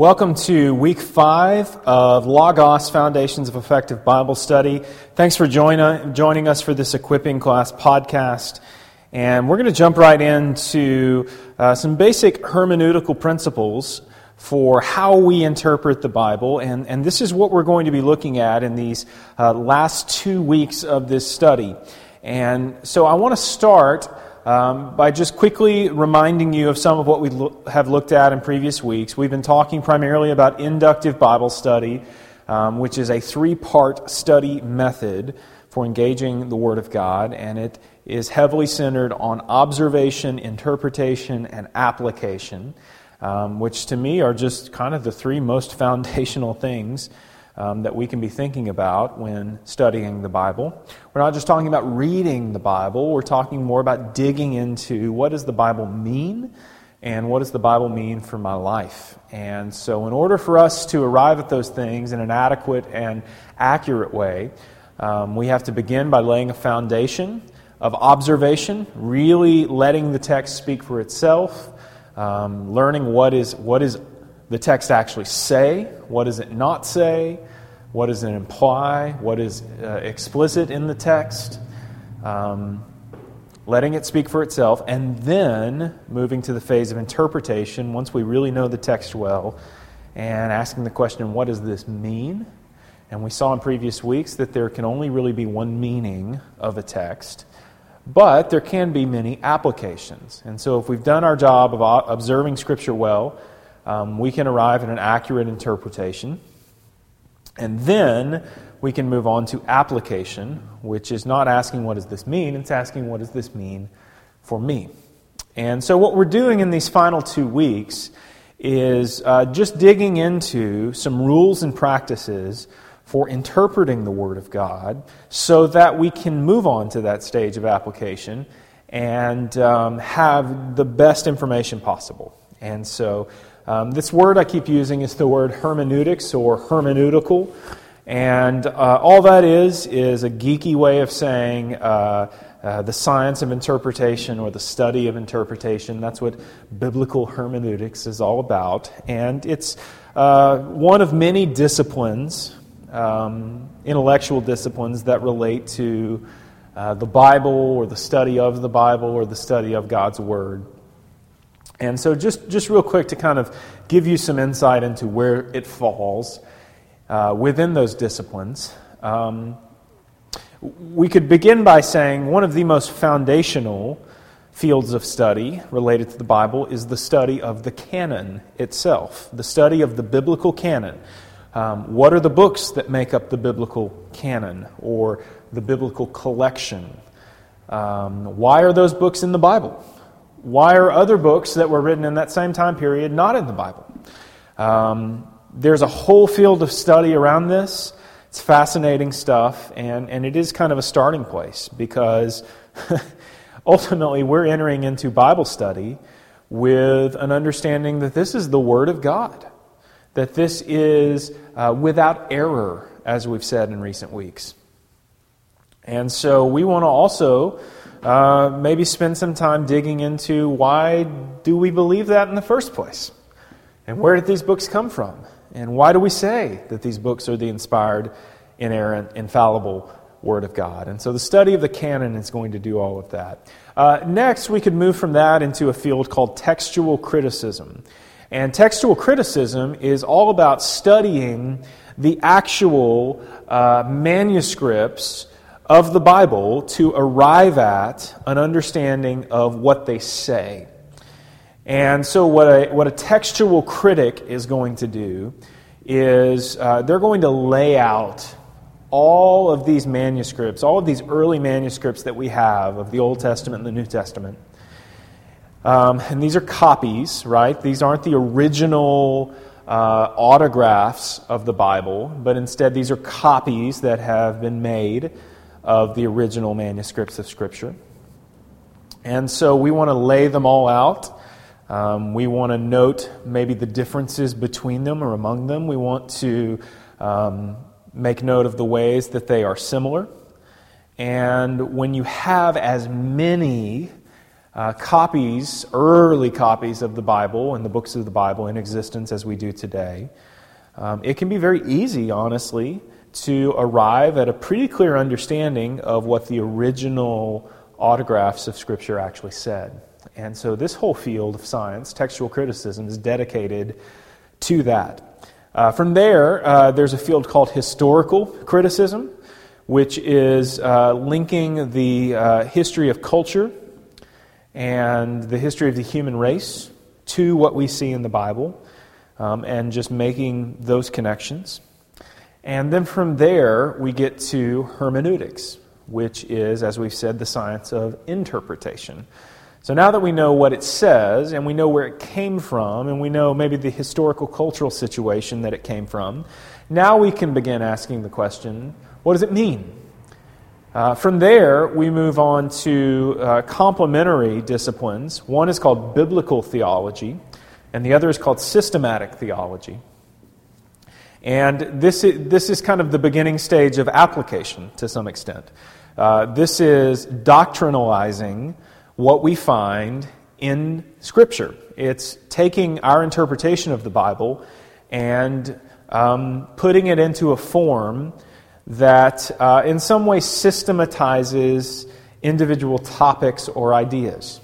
Welcome to week five of Logos Foundations of Effective Bible Study. Thanks for join, joining us for this equipping class podcast. And we're going to jump right into uh, some basic hermeneutical principles for how we interpret the Bible. And, and this is what we're going to be looking at in these uh, last two weeks of this study. And so I want to start um, by just quickly reminding you of some of what we lo- have looked at in previous weeks. We've been talking primarily about inductive Bible study, um, which is a three part study method for engaging the Word of God, and it is heavily centered on observation, interpretation, and application, um, which to me are just kind of the three most foundational things um, that we can be thinking about when studying the Bible. We're not just talking about reading the Bible, we're talking more about digging into what does the Bible mean and what does the Bible mean for my life. And so, in order for us to arrive at those things in an adequate and accurate way, um, we have to begin by laying a foundation of observation, really letting the text speak for itself, um, learning what is, what is the text actually say? What does it not say? What does it imply? What is uh, explicit in the text? Um, letting it speak for itself, and then moving to the phase of interpretation once we really know the text well and asking the question, what does this mean? And we saw in previous weeks that there can only really be one meaning of a text, but there can be many applications. And so if we've done our job of observing Scripture well, um, we can arrive at an accurate interpretation. And then we can move on to application, which is not asking what does this mean, it's asking what does this mean for me. And so, what we're doing in these final two weeks is uh, just digging into some rules and practices for interpreting the Word of God so that we can move on to that stage of application and um, have the best information possible. And so, um, this word I keep using is the word hermeneutics or hermeneutical. And uh, all that is, is a geeky way of saying uh, uh, the science of interpretation or the study of interpretation. That's what biblical hermeneutics is all about. And it's uh, one of many disciplines, um, intellectual disciplines, that relate to uh, the Bible or the study of the Bible or the study of God's Word. And so, just, just real quick to kind of give you some insight into where it falls uh, within those disciplines, um, we could begin by saying one of the most foundational fields of study related to the Bible is the study of the canon itself, the study of the biblical canon. Um, what are the books that make up the biblical canon or the biblical collection? Um, why are those books in the Bible? Why are other books that were written in that same time period not in the Bible? Um, there's a whole field of study around this. It's fascinating stuff, and, and it is kind of a starting place because ultimately we're entering into Bible study with an understanding that this is the Word of God, that this is uh, without error, as we've said in recent weeks. And so we want to also uh, maybe spend some time digging into why do we believe that in the first place? And where did these books come from? And why do we say that these books are the inspired, inerrant, infallible Word of God? And so the study of the canon is going to do all of that. Uh, next, we could move from that into a field called textual criticism. And textual criticism is all about studying the actual uh, manuscripts of the Bible to arrive at an understanding of what they say. And so, what a, what a textual critic is going to do is uh, they're going to lay out all of these manuscripts, all of these early manuscripts that we have of the Old Testament and the New Testament. Um, and these are copies, right? These aren't the original uh, autographs of the Bible, but instead these are copies that have been made of the original manuscripts of Scripture. And so we want to lay them all out. Um, we want to note maybe the differences between them or among them. We want to um, make note of the ways that they are similar. And when you have as many uh, copies, early copies of the Bible and the books of the Bible in existence as we do today, um, it can be very easy, honestly, to arrive at a pretty clear understanding of what the original autographs of Scripture actually said. And so, this whole field of science, textual criticism, is dedicated to that. Uh, from there, uh, there's a field called historical criticism, which is uh, linking the uh, history of culture and the history of the human race to what we see in the Bible um, and just making those connections. And then from there, we get to hermeneutics, which is, as we've said, the science of interpretation. So now that we know what it says and we know where it came from and we know maybe the historical cultural situation that it came from, now we can begin asking the question what does it mean? Uh, from there, we move on to uh, complementary disciplines. One is called biblical theology, and the other is called systematic theology. And this is, this is kind of the beginning stage of application to some extent. Uh, this is doctrinalizing what we find in Scripture. It's taking our interpretation of the Bible and um, putting it into a form that, uh, in some way, systematizes individual topics or ideas.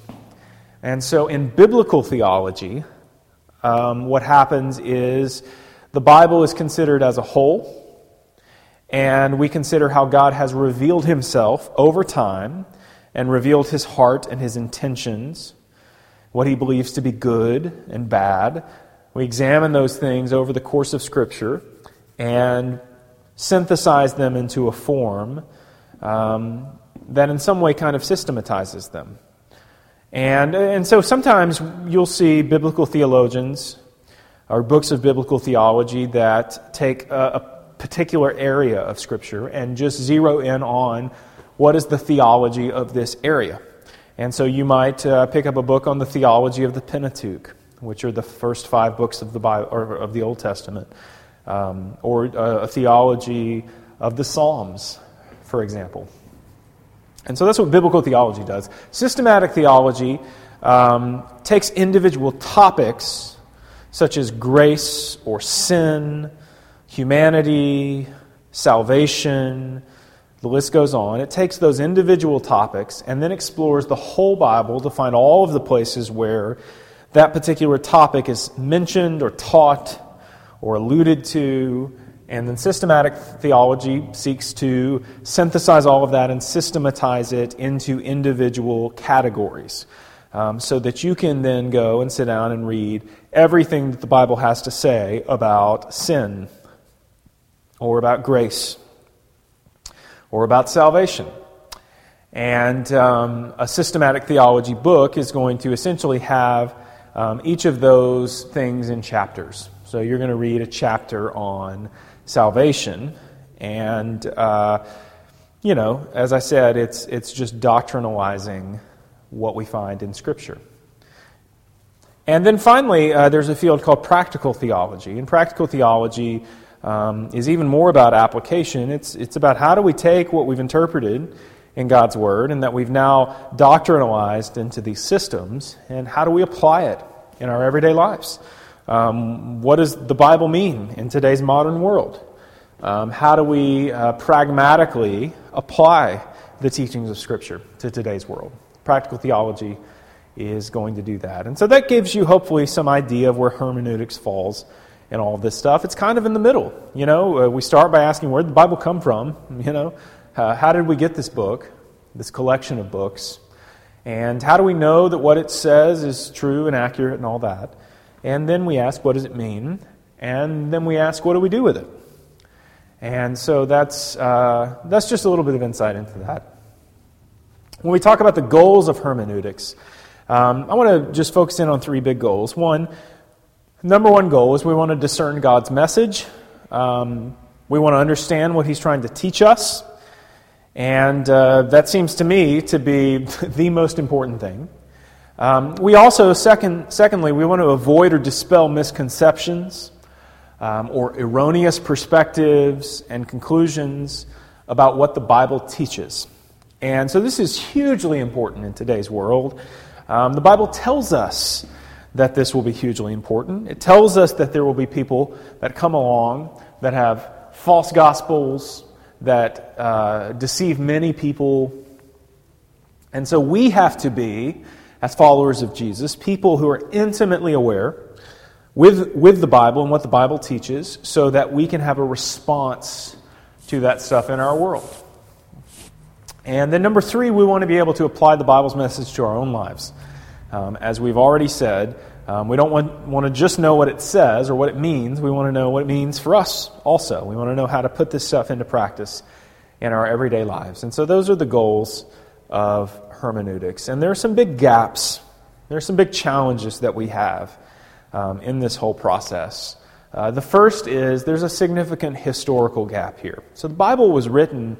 And so, in biblical theology, um, what happens is the Bible is considered as a whole, and we consider how God has revealed himself over time and revealed his heart and his intentions, what he believes to be good and bad. We examine those things over the course of Scripture and synthesize them into a form um, that, in some way, kind of systematizes them. And, and so sometimes you'll see biblical theologians or books of biblical theology that take a, a particular area of Scripture and just zero in on what is the theology of this area. And so you might uh, pick up a book on the theology of the Pentateuch, which are the first five books of the Bible or of the Old Testament, um, or a, a theology of the Psalms, for example. And so that's what biblical theology does. Systematic theology um, takes individual topics such as grace or sin, humanity, salvation, the list goes on. It takes those individual topics and then explores the whole Bible to find all of the places where that particular topic is mentioned or taught or alluded to. And then systematic theology seeks to synthesize all of that and systematize it into individual categories um, so that you can then go and sit down and read everything that the Bible has to say about sin or about grace or about salvation. And um, a systematic theology book is going to essentially have um, each of those things in chapters. So you're going to read a chapter on salvation, and uh, you know, as I said, it's it's just doctrinalizing what we find in Scripture. And then finally, uh, there's a field called practical theology. And practical theology um, is even more about application. It's, it's about how do we take what we've interpreted in God's Word and that we've now doctrinalized into these systems, and how do we apply it in our everyday lives? Um, what does the Bible mean in today's modern world? Um, how do we uh, pragmatically apply the teachings of Scripture to today's world? Practical theology is going to do that. And so that gives you hopefully some idea of where hermeneutics falls and all this stuff. It's kind of in the middle. You know, uh, we start by asking where did the Bible come from? You know, uh, how did we get this book, this collection of books? And how do we know that what it says is true and accurate and all that? And then we ask, what does it mean? And then we ask, what do we do with it? And so that's, uh, that's just a little bit of insight into that. When we talk about the goals of hermeneutics, um, I want to just focus in on three big goals. One, number one goal is we want to discern God's message. Um, we want to understand what He's trying to teach us. And uh, that seems to me to be the most important thing. Um, we also, second, secondly, we want to avoid or dispel misconceptions um, or erroneous perspectives and conclusions about what the Bible teaches. And so this is hugely important in today's world. Um, the Bible tells us that this will be hugely important. It tells us that there will be people that come along that have false gospels, that uh, deceive many people. And so we have to be, as followers of Jesus, people who are intimately aware with, with the Bible and what the Bible teaches so that we can have a response to that stuff in our world. And then, number three, we want to be able to apply the Bible's message to our own lives. Um, as we've already said, um, we don't want, want to just know what it says or what it means. We want to know what it means for us also. We want to know how to put this stuff into practice in our everyday lives. And so, those are the goals of hermeneutics. And there are some big gaps, there are some big challenges that we have um, in this whole process. Uh, the first is there's a significant historical gap here. So, the Bible was written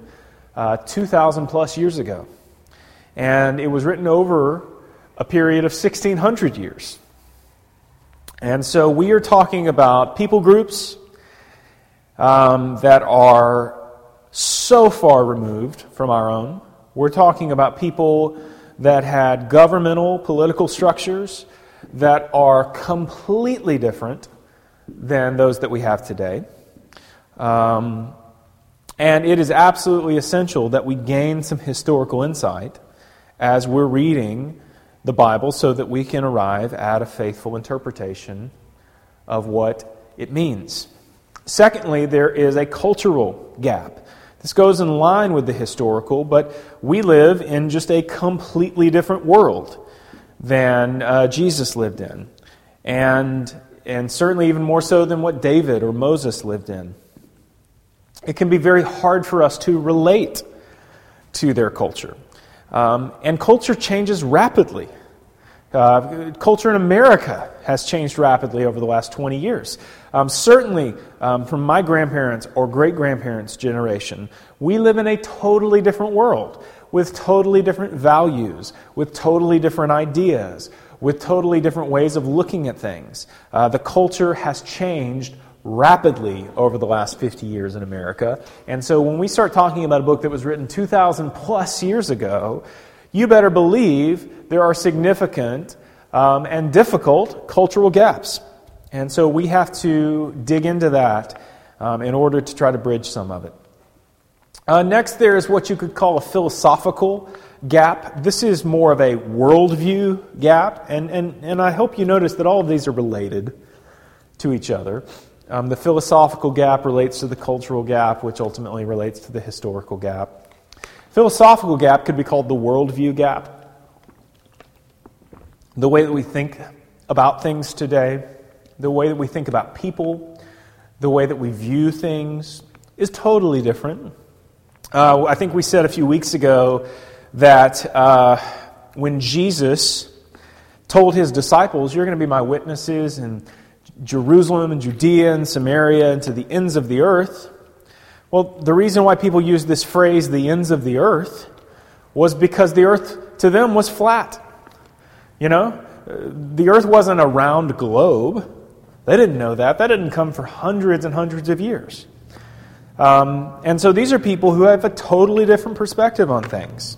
uh, 2,000 plus years ago. And it was written over a period of 1,600 years. And so we are talking about people groups um, that are so far removed from our own. We're talking about people that had governmental, political structures that are completely different than those that we have today. Um, and it is absolutely essential that we gain some historical insight as we're reading the Bible so that we can arrive at a faithful interpretation of what it means. Secondly, there is a cultural gap. This goes in line with the historical, but we live in just a completely different world than uh, Jesus lived in. And, and certainly even more so than what David or Moses lived in it can be very hard for us to relate to their culture. Um, and culture changes rapidly. Uh, culture in America has changed rapidly over the last 20 years. Um, certainly, um, from my grandparents' or great grandparents' generation, we live in a totally different world with totally different values, with totally different ideas, with totally different ways of looking at things. Uh, the culture has changed rapidly over the last 50 years in America. And so when we start talking about a book that was written 2,000 plus years ago, you better believe there are significant um, and difficult cultural gaps. And so we have to dig into that um, in order to try to bridge some of it. Uh, next, there is what you could call a philosophical gap. This is more of a worldview gap, and, and, and I hope you notice that all of these are related to each other. Um, the philosophical gap relates to the cultural gap, which ultimately relates to the historical gap. Philosophical gap could be called the worldview gap. The way that we think about things today, the way that we think about people, the way that we view things is totally different. Uh, I think we said a few weeks ago that uh, when Jesus told his disciples, You're going to be my witnesses, and Jerusalem and Judea and Samaria and to the ends of the earth. Well, the reason why people use this phrase, the ends of the earth, was because the earth to them was flat. You know, the earth wasn't a round globe. They didn't know that. That didn't come for hundreds and hundreds of years. Um, and so these are people who have a totally different perspective on things.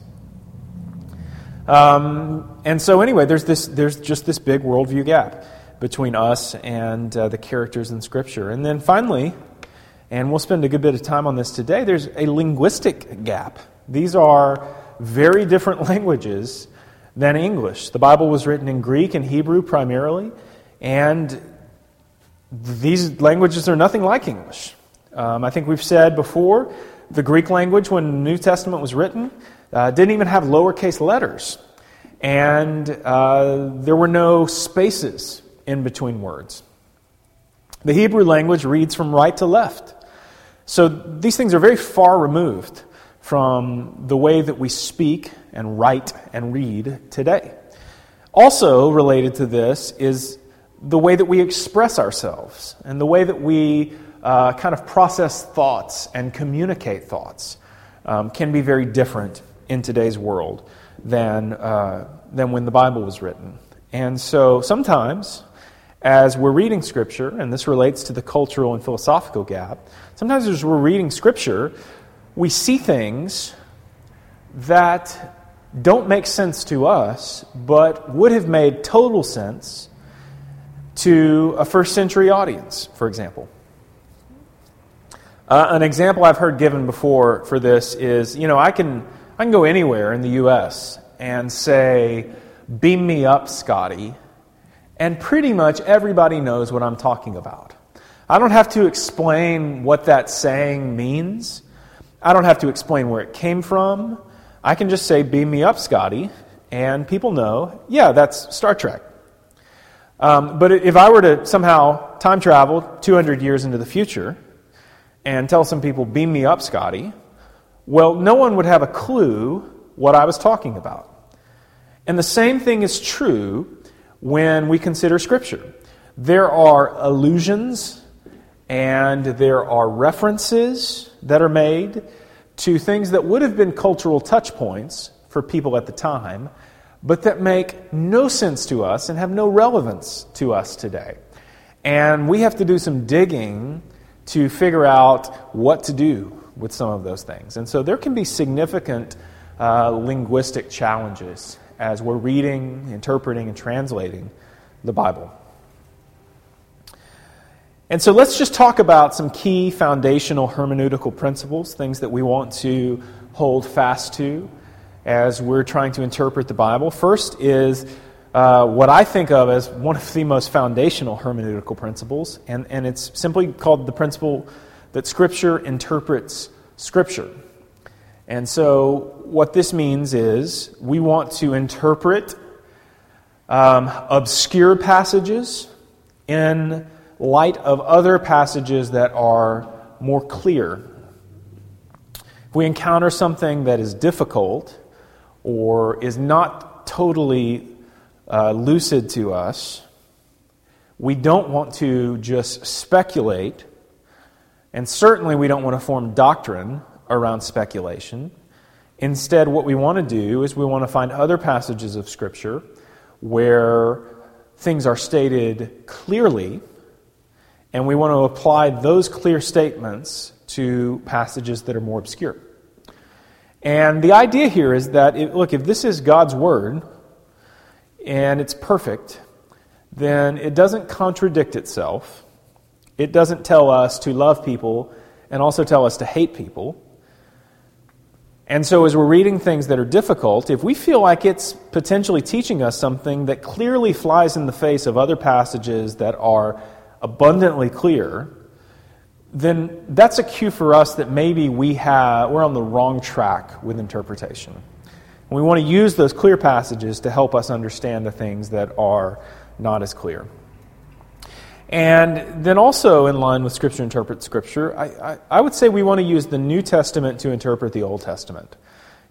Um, and so, anyway, there's, this, there's just this big worldview gap between us and uh, the characters in Scripture. And then finally, and we'll spend a good bit of time on this today, there's a linguistic gap. These are very different languages than English. The Bible was written in Greek and Hebrew primarily, and these languages are nothing like English. Um, I think we've said before the Greek language, when the New Testament was written, uh, didn't even have lowercase letters. And uh, there were no spaces in between words. The Hebrew language reads from right to left. So these things are very far removed from the way that we speak and write and read today. Also, related to this is the way that we express ourselves and the way that we uh, kind of process thoughts and communicate thoughts um, can be very different in today's world than, uh, than when the Bible was written. And so sometimes as we're reading Scripture, and this relates to the cultural and philosophical gap, sometimes as we're reading Scripture, we see things that don't make sense to us, but would have made total sense to a first century audience, for example. Uh, an example I've heard given before for this is you know, I can, I can go anywhere in the U.S. and say, Beam me up, Scotty, and pretty much everybody knows what I'm talking about. I don't have to explain what that saying means. I don't have to explain where it came from. I can just say, Beam me up, Scotty, and people know, yeah, that's Star Trek. Um, but if I were to somehow time travel 200 years into the future and tell some people, Beam me up, Scotty, well, no one would have a clue what I was talking about. And the same thing is true when we consider Scripture. There are allusions and there are references that are made to things that would have been cultural touch points for people at the time, but that make no sense to us and have no relevance to us today. And we have to do some digging to figure out what to do with some of those things. And so there can be significant uh, linguistic challenges as we're reading, interpreting, and translating the Bible. And so let's just talk about some key foundational hermeneutical principles, things that we want to hold fast to as we're trying to interpret the Bible. First is uh, what I think of as one of the most foundational hermeneutical principles, and, and it's simply called the principle that Scripture interprets Scripture. And so, what this means is we want to interpret um, obscure passages in light of other passages that are more clear. If we encounter something that is difficult or is not totally uh, lucid to us, we don't want to just speculate, and certainly we don't want to form doctrine around speculation. Instead, what we want to do is we want to find other passages of Scripture where things are stated clearly and we want to apply those clear statements to passages that are more obscure. And the idea here is that, if, look, if this is God's Word and it's perfect, then it doesn't contradict itself. It doesn't tell us to love people and also tell us to hate people. And so, as we're reading things that are difficult, if we feel like it's potentially teaching us something that clearly flies in the face of other passages that are abundantly clear, then that's a cue for us that maybe we have, we're on the wrong track with interpretation. And we want to use those clear passages to help us understand the things that are not as clear. And then, also in line with Scripture interprets Scripture, I, I, I, would say we want to use the New Testament to interpret the Old Testament.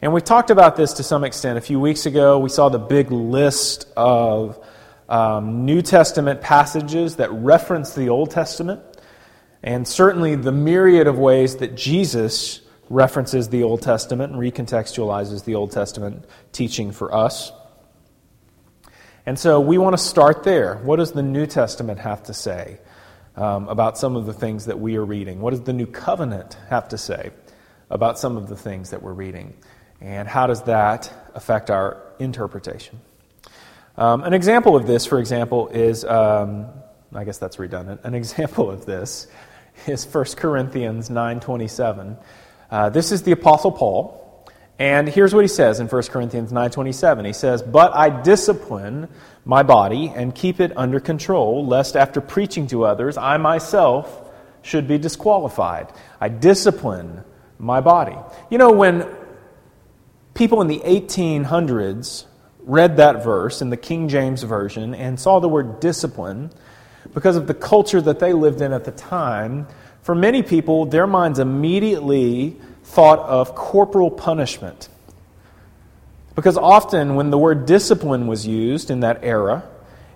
And we talked about this to some extent. A few weeks ago, we saw the big list of um, New Testament passages that reference the Old Testament, and certainly the myriad of ways that Jesus references the Old Testament and recontextualizes the Old Testament teaching for us. And so we want to start there. What does the New Testament have to say um, about some of the things that we are reading? What does the New Covenant have to say about some of the things that we're reading? And how does that affect our interpretation? Um, an example of this, for example, is um, I guess that's redundant. An example of this is 1 Corinthians 9:27. Uh, this is the Apostle Paul, and here's what he says in 1 Corinthians 9:27. He says, "But I discipline my body and keep it under control, lest after preaching to others, I myself should be disqualified. I discipline my body." You know, when people in the 1800s read that verse in the King James Version and saw the word discipline, because of the culture that they lived in at the time, for many people, their minds immediately thought of corporal punishment. Because often, when the word discipline was used in that era,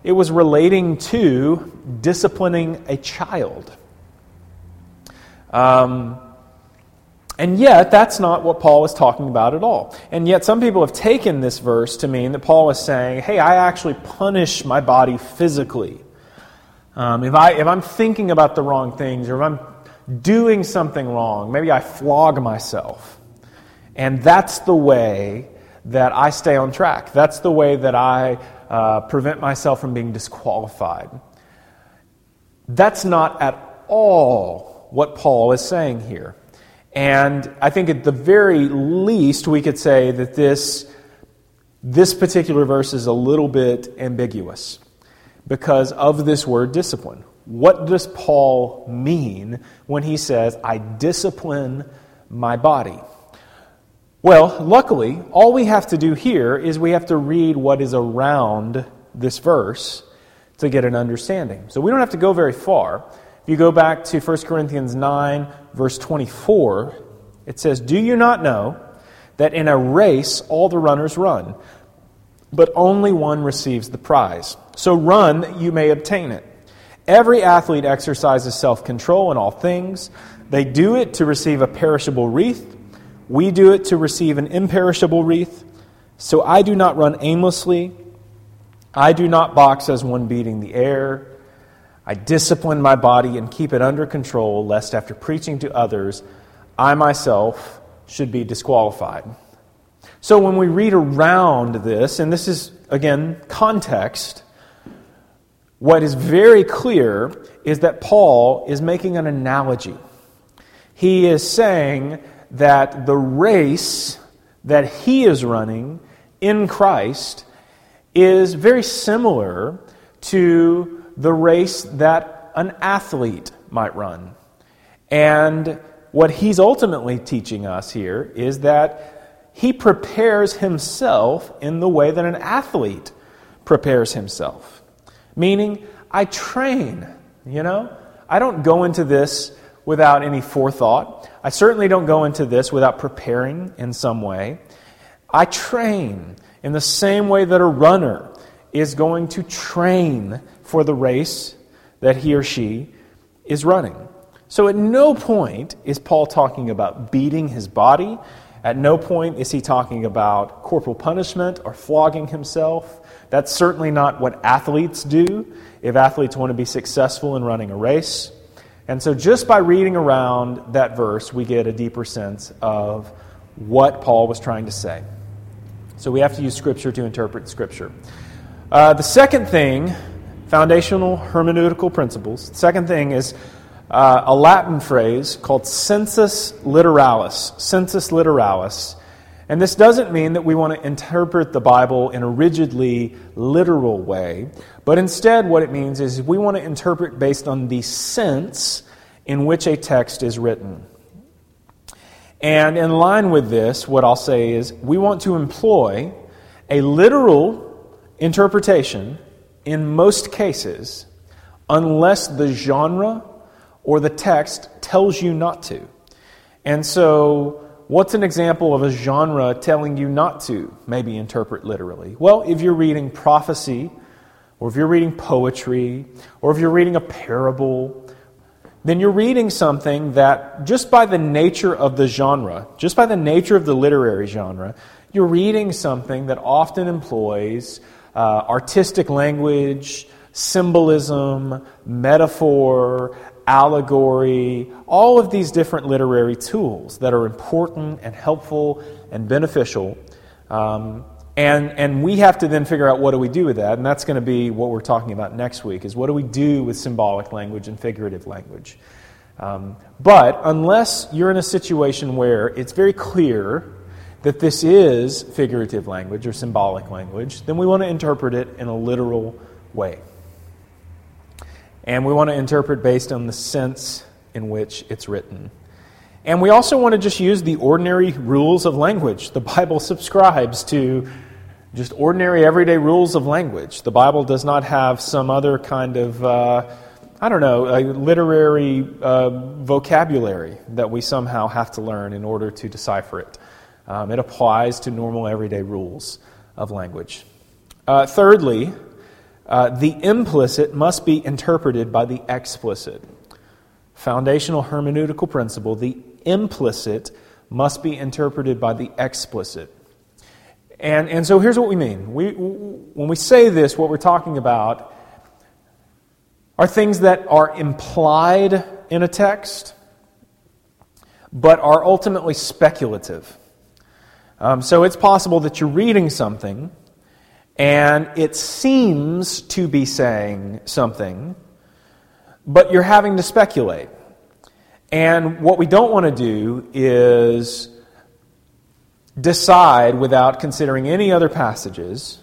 it was relating to disciplining a child. Um, and yet, that's not what Paul is talking about at all. And yet, some people have taken this verse to mean that Paul is saying, hey, I actually punish my body physically. Um, if, I, if I'm thinking about the wrong things, or if I'm doing something wrong, maybe I flog myself. And that's the way that I stay on track. That's the way that I uh, prevent myself from being disqualified. That's not at all what Paul is saying here. And I think at the very least, we could say that this, this particular verse is a little bit ambiguous because of this word discipline. What does Paul mean when he says, I discipline my body? Well, luckily, all we have to do here is we have to read what is around this verse to get an understanding. So we don't have to go very far. If you go back to 1 Corinthians 9, verse 24, it says, Do you not know that in a race all the runners run, but only one receives the prize? So run that you may obtain it. Every athlete exercises self control in all things. They do it to receive a perishable wreath. We do it to receive an imperishable wreath. So I do not run aimlessly. I do not box as one beating the air. I discipline my body and keep it under control, lest after preaching to others, I myself should be disqualified. So when we read around this, and this is, again, context, what is very clear is that Paul is making an analogy. He is saying that the race that he is running in Christ is very similar to the race that an athlete might run. And what he's ultimately teaching us here is that he prepares himself in the way that an athlete prepares himself. Meaning, I train, you know? I don't go into this without any forethought. I certainly don't go into this without preparing in some way. I train in the same way that a runner is going to train for the race that he or she is running. So at no point is Paul talking about beating his body. At no point is he talking about corporal punishment or flogging himself. That's certainly not what athletes do if athletes want to be successful in running a race. And so, just by reading around that verse, we get a deeper sense of what Paul was trying to say. So we have to use Scripture to interpret Scripture. Uh, the second thing, foundational hermeneutical principles, the second thing is uh, a Latin phrase called sensus literalis. Sensus literalis. And this doesn't mean that we want to interpret the Bible in a rigidly literal way, but instead, what it means is we want to interpret based on the sense in which a text is written. And in line with this, what I'll say is we want to employ a literal interpretation in most cases unless the genre or the text tells you not to. And so, what's an example of a genre telling you not to maybe interpret literally? Well, if you're reading prophecy, or if you're reading poetry, or if you're reading a parable, then you're reading something that, just by the nature of the genre, just by the nature of the literary genre, you're reading something that often employs uh, artistic language, symbolism, metaphor, allegory, all of these different literary tools that are important and helpful and beneficial. Um, and, and we have to then figure out what do we do with that, and that's going to be what we're talking about next week, is what do we do with symbolic language and figurative language. Um, but unless you're in a situation where it's very clear that this is figurative language or symbolic language, then we want to interpret it in a literal way. And we want to interpret based on the sense in which it's written. And we also want to just use the ordinary rules of language. The Bible subscribes to just ordinary, everyday rules of language. The Bible does not have some other kind of, uh, I don't know, a literary uh, vocabulary that we somehow have to learn in order to decipher it. Um, it applies to normal, everyday rules of language. Uh, thirdly, uh, the implicit must be interpreted by the explicit. Foundational hermeneutical principle the implicit must be interpreted by the explicit. And, and so here's what we mean. We, when we say this, what we're talking about are things that are implied in a text, but are ultimately speculative. Um, so it's possible that you're reading something and it seems to be saying something, but you're having to speculate. And what we don't want to do is decide without considering any other passages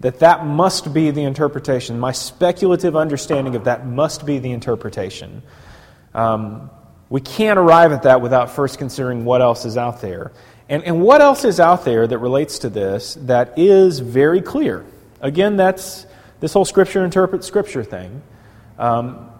that that must be the interpretation. My speculative understanding of that must be the interpretation. Um, we can't arrive at that without first considering what else is out there. And, and what else is out there that relates to this that is very clear? Again, that's this whole Scripture interprets Scripture thing. Um,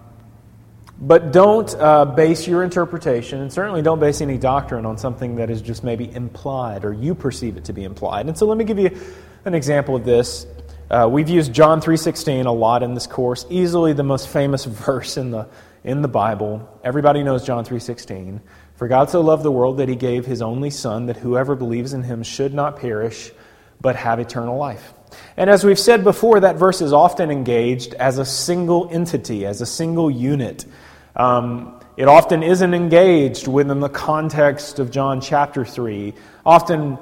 but don't uh, base your interpretation, and certainly don't base any doctrine on something that is just maybe implied or you perceive it to be implied. And so let me give you an example of this. Uh, we've used John 3.16 a lot in this course, easily the most famous verse in the, in the Bible. Everybody knows John 3.16. For God so loved the world that he gave his only Son, that whoever believes in him should not perish, but have eternal life. And as we've said before, that verse is often engaged as a single entity, as a single unit. Um, it often isn't engaged within the context of John chapter 3. Often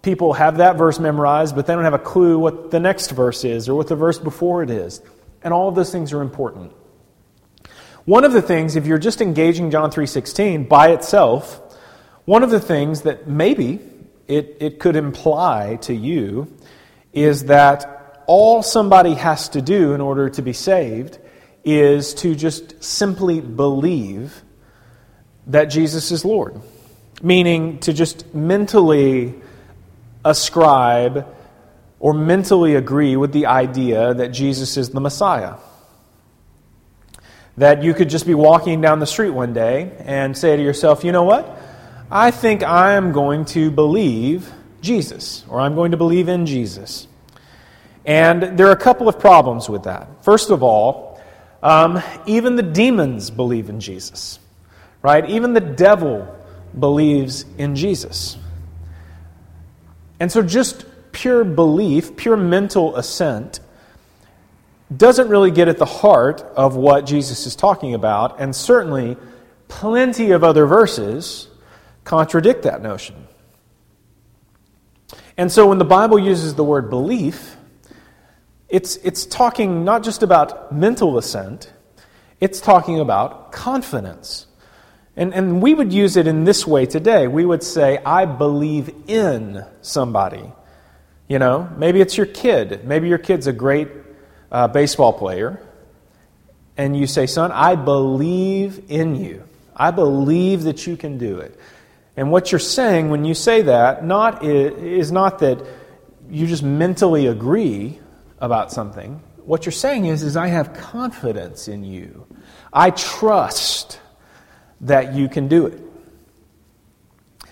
people have that verse memorized, but they don't have a clue what the next verse is or what the verse before it is. And all of those things are important. One of the things, if you're just engaging John 3.16 by itself, one of the things that maybe it, it could imply to you is that all somebody has to do in order to be saved is to just simply believe that Jesus is Lord. Meaning to just mentally ascribe or mentally agree with the idea that Jesus is the Messiah. That you could just be walking down the street one day and say to yourself, you know what? I think I am going to believe Jesus, or I'm going to believe in Jesus. And there are a couple of problems with that. First of all, um, even the demons believe in Jesus, right? Even the devil believes in Jesus. And so just pure belief, pure mental assent, doesn't really get at the heart of what Jesus is talking about, and certainly plenty of other verses contradict that notion. And so when the Bible uses the word belief, it's, it's talking not just about mental assent, it's talking about confidence. And, and we would use it in this way today. We would say, I believe in somebody. You know, maybe it's your kid. Maybe your kid's a great uh, baseball player, and you say, Son, I believe in you. I believe that you can do it. And what you're saying when you say that not is not that you just mentally agree about something. What you're saying is, is I have confidence in you. I trust that you can do it.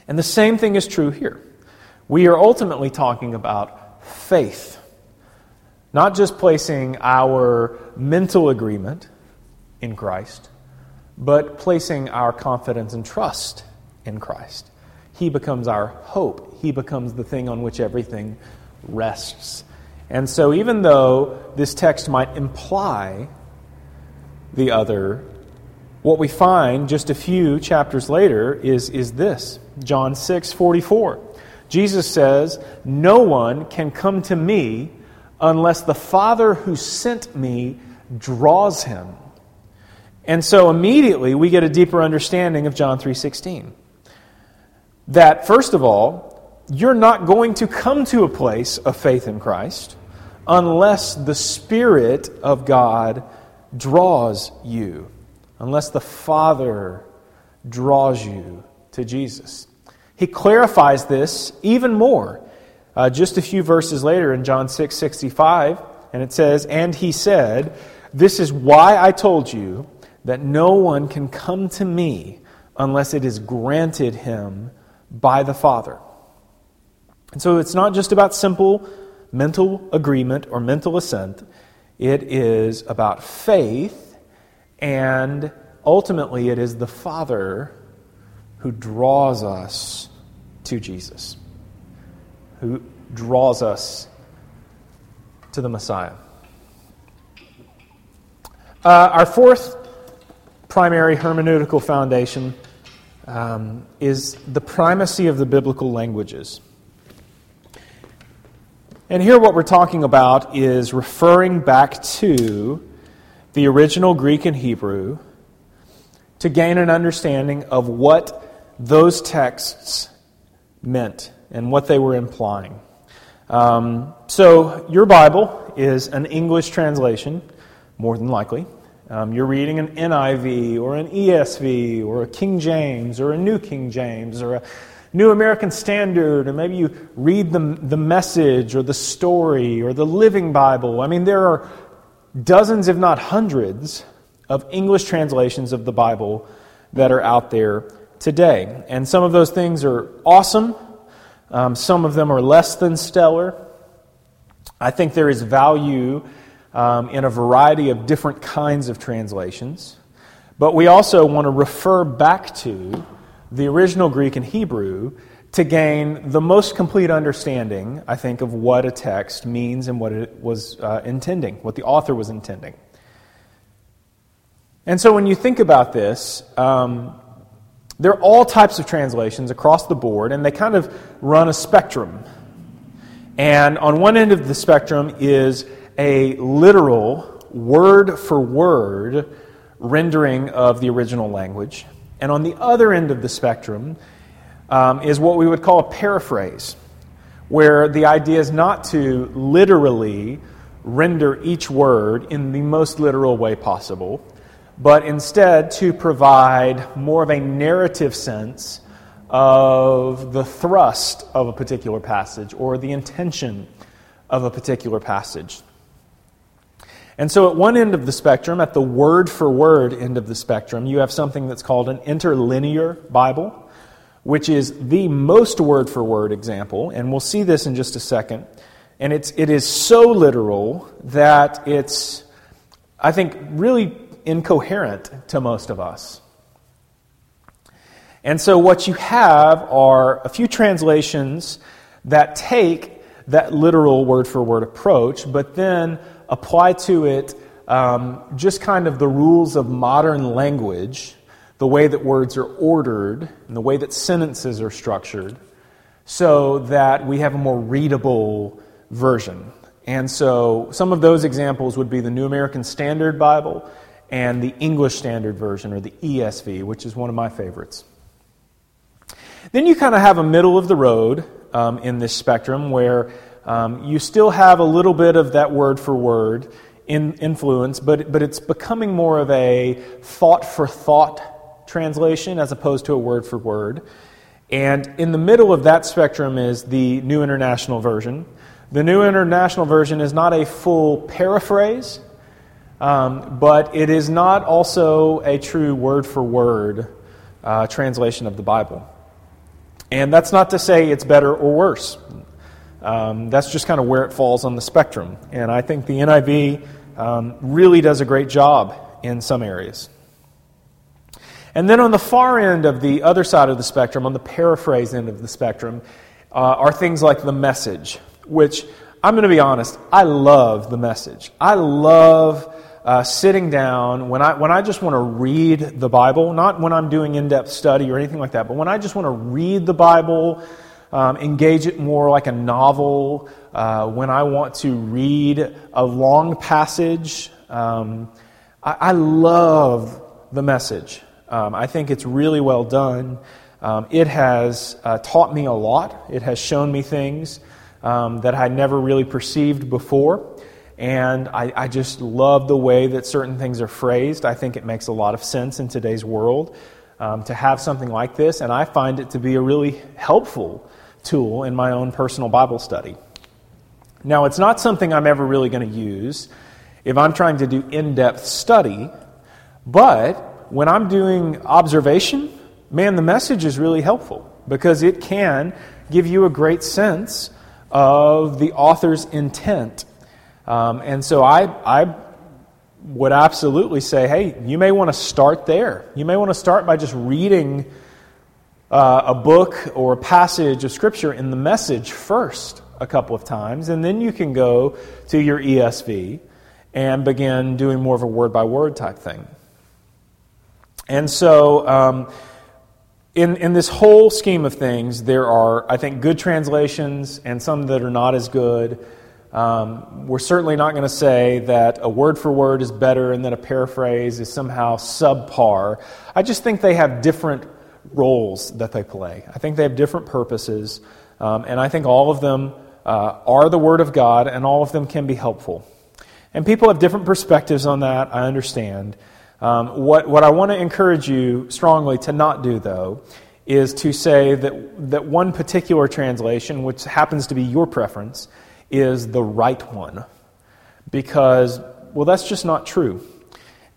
And the same thing is true here. We are ultimately talking about faith. Not just placing our mental agreement in Christ, but placing our confidence and trust in Christ. He becomes our hope, He becomes the thing on which everything rests. And so, even though this text might imply the other, what we find just a few chapters later is, is this John 6 44. Jesus says, No one can come to me unless the Father who sent me draws him. And so immediately we get a deeper understanding of John 3:16. That first of all, you're not going to come to a place of faith in Christ unless the spirit of God draws you. Unless the Father draws you to Jesus. He clarifies this even more uh, just a few verses later in John 6 65, and it says, And he said, This is why I told you that no one can come to me unless it is granted him by the Father. And so it's not just about simple mental agreement or mental assent, it is about faith, and ultimately it is the Father who draws us to Jesus who draws us to the Messiah. Uh, our fourth primary hermeneutical foundation um, is the primacy of the biblical languages. And here, what we're talking about is referring back to the original Greek and Hebrew to gain an understanding of what those texts meant and what they were implying. Um, so, your Bible is an English translation, more than likely. Um, you're reading an NIV or an ESV or a King James or a New King James or a New American Standard, or maybe you read the, the message or the story or the Living Bible. I mean, there are dozens, if not hundreds, of English translations of the Bible that are out there today. And some of those things are awesome, um, some of them are less than stellar. I think there is value um, in a variety of different kinds of translations. But we also want to refer back to the original Greek and Hebrew to gain the most complete understanding, I think, of what a text means and what it was uh, intending, what the author was intending. And so when you think about this, um, there are all types of translations across the board, and they kind of run a spectrum. And on one end of the spectrum is a literal, word for word rendering of the original language. And on the other end of the spectrum um, is what we would call a paraphrase, where the idea is not to literally render each word in the most literal way possible, but instead to provide more of a narrative sense of the thrust of a particular passage or the intention of a particular passage. And so, at one end of the spectrum, at the word for word end of the spectrum, you have something that's called an interlinear Bible, which is the most word for word example. And we'll see this in just a second. And it's, it is so literal that it's, I think, really incoherent to most of us. And so, what you have are a few translations that take that literal word for word approach, but then apply to it um, just kind of the rules of modern language, the way that words are ordered, and the way that sentences are structured, so that we have a more readable version. And so some of those examples would be the New American Standard Bible and the English Standard Version, or the ESV, which is one of my favorites. Then you kind of have a middle of the road um, in this spectrum where um, you still have a little bit of that word for word in influence, but, but it's becoming more of a thought for thought translation as opposed to a word for word. And in the middle of that spectrum is the New International Version. The New International Version is not a full paraphrase, um, but it is not also a true word for word uh, translation of the Bible. And that's not to say it's better or worse. Um, that's just kind of where it falls on the spectrum. And I think the NIV um, really does a great job in some areas. And then on the far end of the other side of the spectrum, on the paraphrase end of the spectrum, uh, are things like the message, which I'm going to be honest, I love the message. I love uh, sitting down when I, when I just want to read the Bible, not when I'm doing in depth study or anything like that, but when I just want to read the Bible um, engage it more like a novel. Uh, when I want to read a long passage, um, I, I, love the message. Um, I think it's really well done. Um, it has uh, taught me a lot, it has shown me things um, that I never really perceived before. And I, I just love the way that certain things are phrased. I think it makes a lot of sense in today's world. Um, to have something like this, and I find it to be a really helpful tool in my own personal Bible study. Now, it's not something I'm ever really going to use if I'm trying to do in depth study, but when I'm doing observation, man, the message is really helpful because it can give you a great sense of the author's intent. Um, and so I, I would absolutely say, hey, you may want to start there. You may want to start by just reading uh, a book or a passage of Scripture in the message first a couple of times, and then you can go to your ESV and begin doing more of a word by word type thing. And so, um, in, in this whole scheme of things, there are, I think, good translations and some that are not as good. Um, we're certainly not going to say that a word for word is better and that a paraphrase is somehow subpar. I just think they have different roles that they play. I think they have different purposes, um, and I think all of them uh, are the Word of God, and all of them can be helpful. And people have different perspectives on that, I understand. Um, what, what I want to encourage you strongly to not do, though, is to say that, that one particular translation, which happens to be your preference, is the right one. Because, well, that's just not true.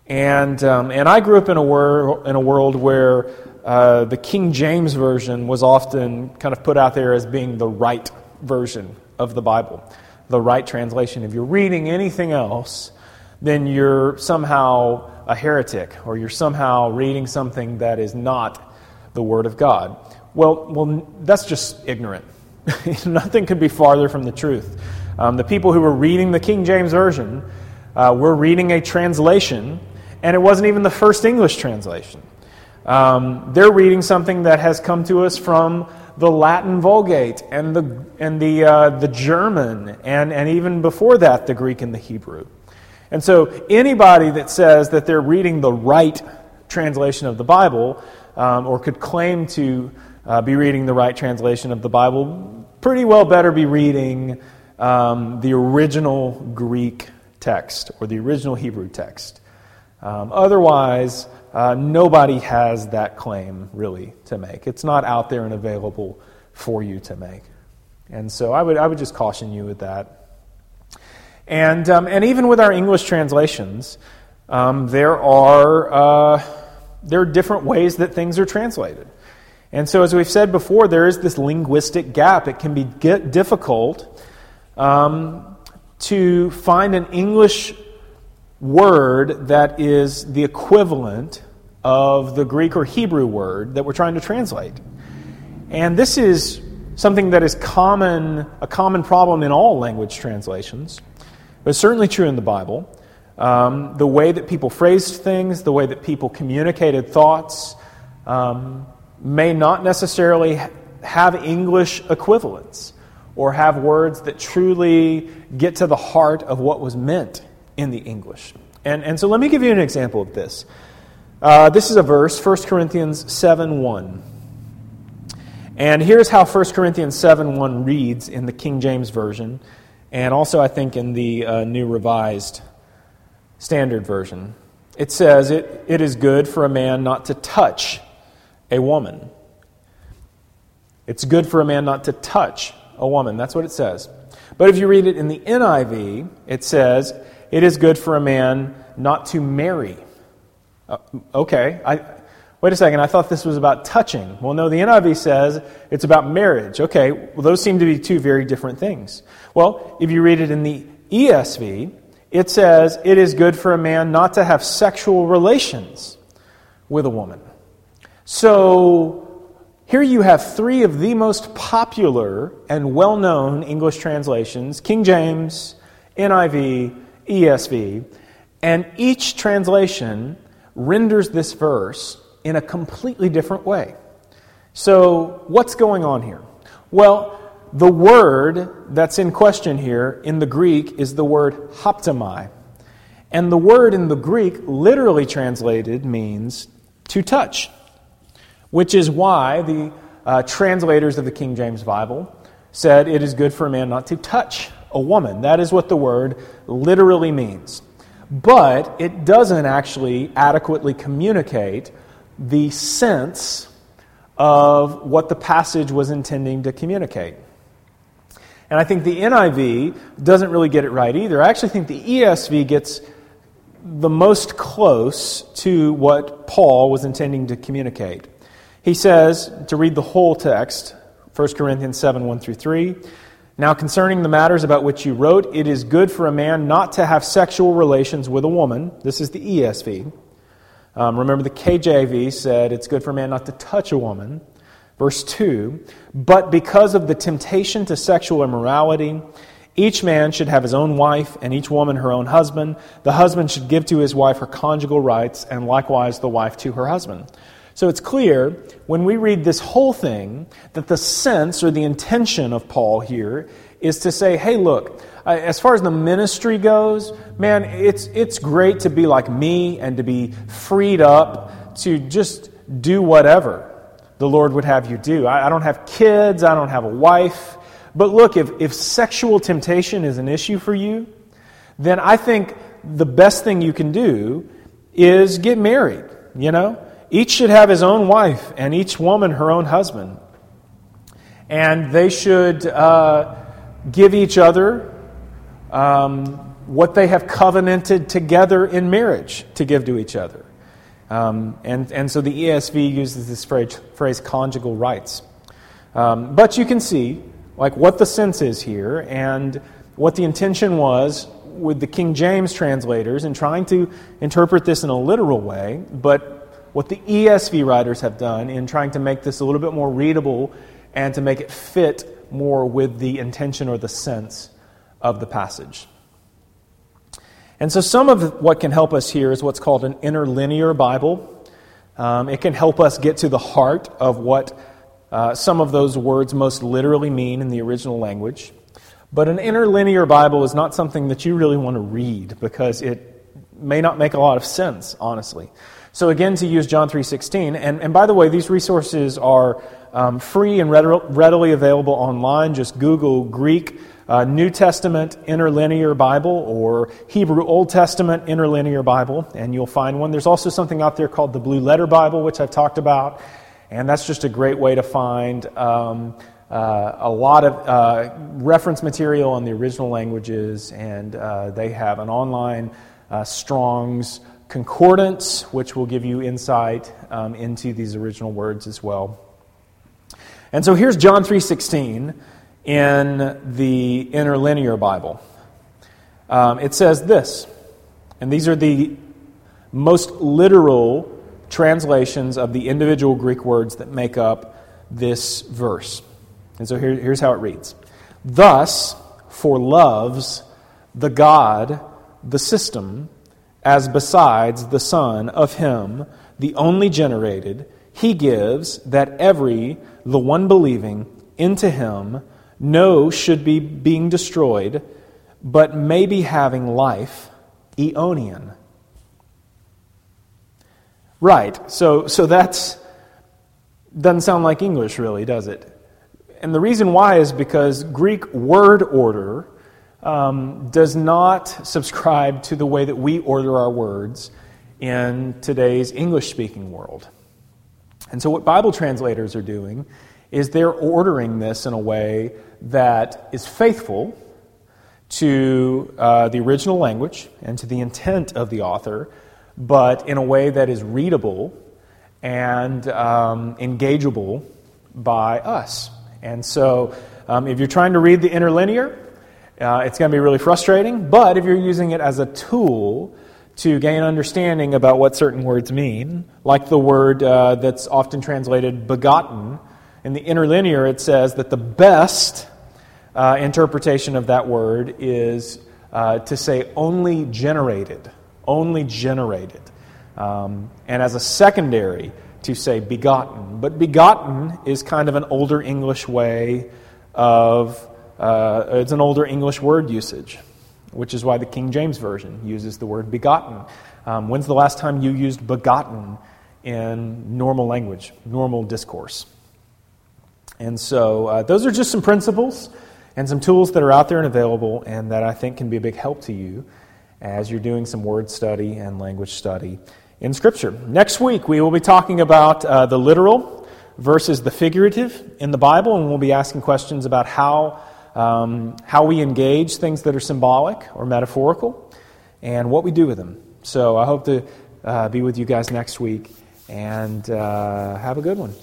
And, um, and I grew up in a, wor- in a world where uh, the King James Version was often kind of put out there as being the right version of the Bible, the right translation. If you're reading anything else, then you're somehow a heretic or you're somehow reading something that is not the Word of God. Well, well that's just ignorant. Nothing could be farther from the truth. Um, the people who were reading the King James Version uh, were reading a translation, and it wasn't even the first English translation. Um, they're reading something that has come to us from the Latin Vulgate and the, and the, uh, the German, and, and even before that, the Greek and the Hebrew. And so, anybody that says that they're reading the right translation of the Bible, um, or could claim to uh, be reading the right translation of the Bible, pretty well better be reading um, the original Greek text or the original Hebrew text. Um, otherwise, uh, nobody has that claim really to make. It's not out there and available for you to make. And so I would, I would just caution you with that. And, um, and even with our English translations, um, there, are, uh, there are different ways that things are translated. And so, as we've said before, there is this linguistic gap. It can be difficult um, to find an English word that is the equivalent of the Greek or Hebrew word that we're trying to translate. And this is something that is common, a common problem in all language translations, but certainly true in the Bible. Um, the way that people phrased things, the way that people communicated thoughts, um, may not necessarily have English equivalents or have words that truly get to the heart of what was meant in the English. And, and so let me give you an example of this. Uh, this is a verse, 1 Corinthians 7 1. And here's how 1 Corinthians 7 1 reads in the King James Version, and also, I think, in the uh, New Revised Standard Version. It says, it, it is good for a man not to touch a woman. It's good for a man not to touch a woman. That's what it says. But if you read it in the NIV, it says, it is good for a man not to marry. Uh, okay, I, wait a second, I thought this was about touching. Well, no, the NIV says it's about marriage. Okay, well, those seem to be two very different things. Well, if you read it in the ESV, it says it is good for a man not to have sexual relations with a woman. So, here you have three of the most popular and well known English translations King James, NIV, ESV, and each translation renders this verse in a completely different way. So, what's going on here? Well, the word that's in question here in the Greek is the word haptomai. And the word in the Greek, literally translated, means to touch, which is why the uh, translators of the King James Bible said it is good for a man not to touch a woman. That is what the word literally means. But it doesn't actually adequately communicate the sense of what the passage was intending to communicate. And I think the NIV doesn't really get it right either. I actually think the ESV gets the most close to what Paul was intending to communicate. He says, to read the whole text, 1 Corinthians 7 1 through 3, now, concerning the matters about which you wrote, it is good for a man not to have sexual relations with a woman. This is the ESV. Um, remember, the KJV said it's good for a man not to touch a woman. Verse 2 But because of the temptation to sexual immorality, each man should have his own wife, and each woman her own husband. The husband should give to his wife her conjugal rights, and likewise the wife to her husband. So it's clear when we read this whole thing that the sense or the intention of Paul here is to say, hey, look, as far as the ministry goes, man, it's, it's great to be like me and to be freed up to just do whatever the Lord would have you do. I, I don't have kids, I don't have a wife. But look, if, if sexual temptation is an issue for you, then I think the best thing you can do is get married, you know? Each should have his own wife and each woman her own husband. And they should uh, give each other um, what they have covenanted together in marriage to give to each other. Um, and, and so the ESV uses this phrase, phrase conjugal rights. Um, but you can see like what the sense is here and what the intention was with the King James translators in trying to interpret this in a literal way, but what the ESV writers have done in trying to make this a little bit more readable and to make it fit more with the intention or the sense of the passage. And so, some of what can help us here is what's called an interlinear Bible. Um, it can help us get to the heart of what uh, some of those words most literally mean in the original language. But an interlinear Bible is not something that you really want to read because it may not make a lot of sense, honestly. So again, to use John 3.16, and, and by the way, these resources are um, free and readily available online. Just Google Greek uh, New Testament Interlinear Bible or Hebrew Old Testament Interlinear Bible, and you'll find one. There's also something out there called the Blue Letter Bible, which I've talked about, and that's just a great way to find um, uh, a lot of uh, reference material on the original languages, and uh, they have an online uh, Strong's concordance, which will give you insight um, into these original words as well. And so here's John 3:16 in the interlinear Bible. Um, it says this, and these are the most literal translations of the individual Greek words that make up this verse. And so here, here's how it reads Thus, for loves the God, the system, as besides the Son of Him, the only generated, He gives that every, the one believing, into Him, no should be being destroyed, but may be having life, Eonian. Right, so, so that's doesn't sound like English, really, does it? And the reason why is because Greek word order um, does not subscribe to the way that we order our words in today's English speaking world. And so, what Bible translators are doing is they're ordering this in a way that is faithful to uh, the original language and to the intent of the author, but in a way that is readable and um, engageable by us. And so, um, if you're trying to read the interlinear, uh, it's going to be really frustrating. But if you're using it as a tool to gain understanding about what certain words mean, like the word uh, that's often translated begotten, in the interlinear it says that the best uh, interpretation of that word is uh, to say only generated, only generated. Um, and as a secondary, to say begotten. But begotten is kind of an older English way of, uh, it's an older English word usage, which is why the King James Version uses the word begotten. Um, when's the last time you used begotten in normal language, normal discourse? And so uh, those are just some principles and some tools that are out there and available and that I think can be a big help to you as you're doing some word study and language study in Scripture. Next week, we will be talking about uh, the literal versus the figurative in the Bible, and we'll be asking questions about how, um, how we engage things that are symbolic or metaphorical and what we do with them. So I hope to uh, be with you guys next week, and uh, have a good one.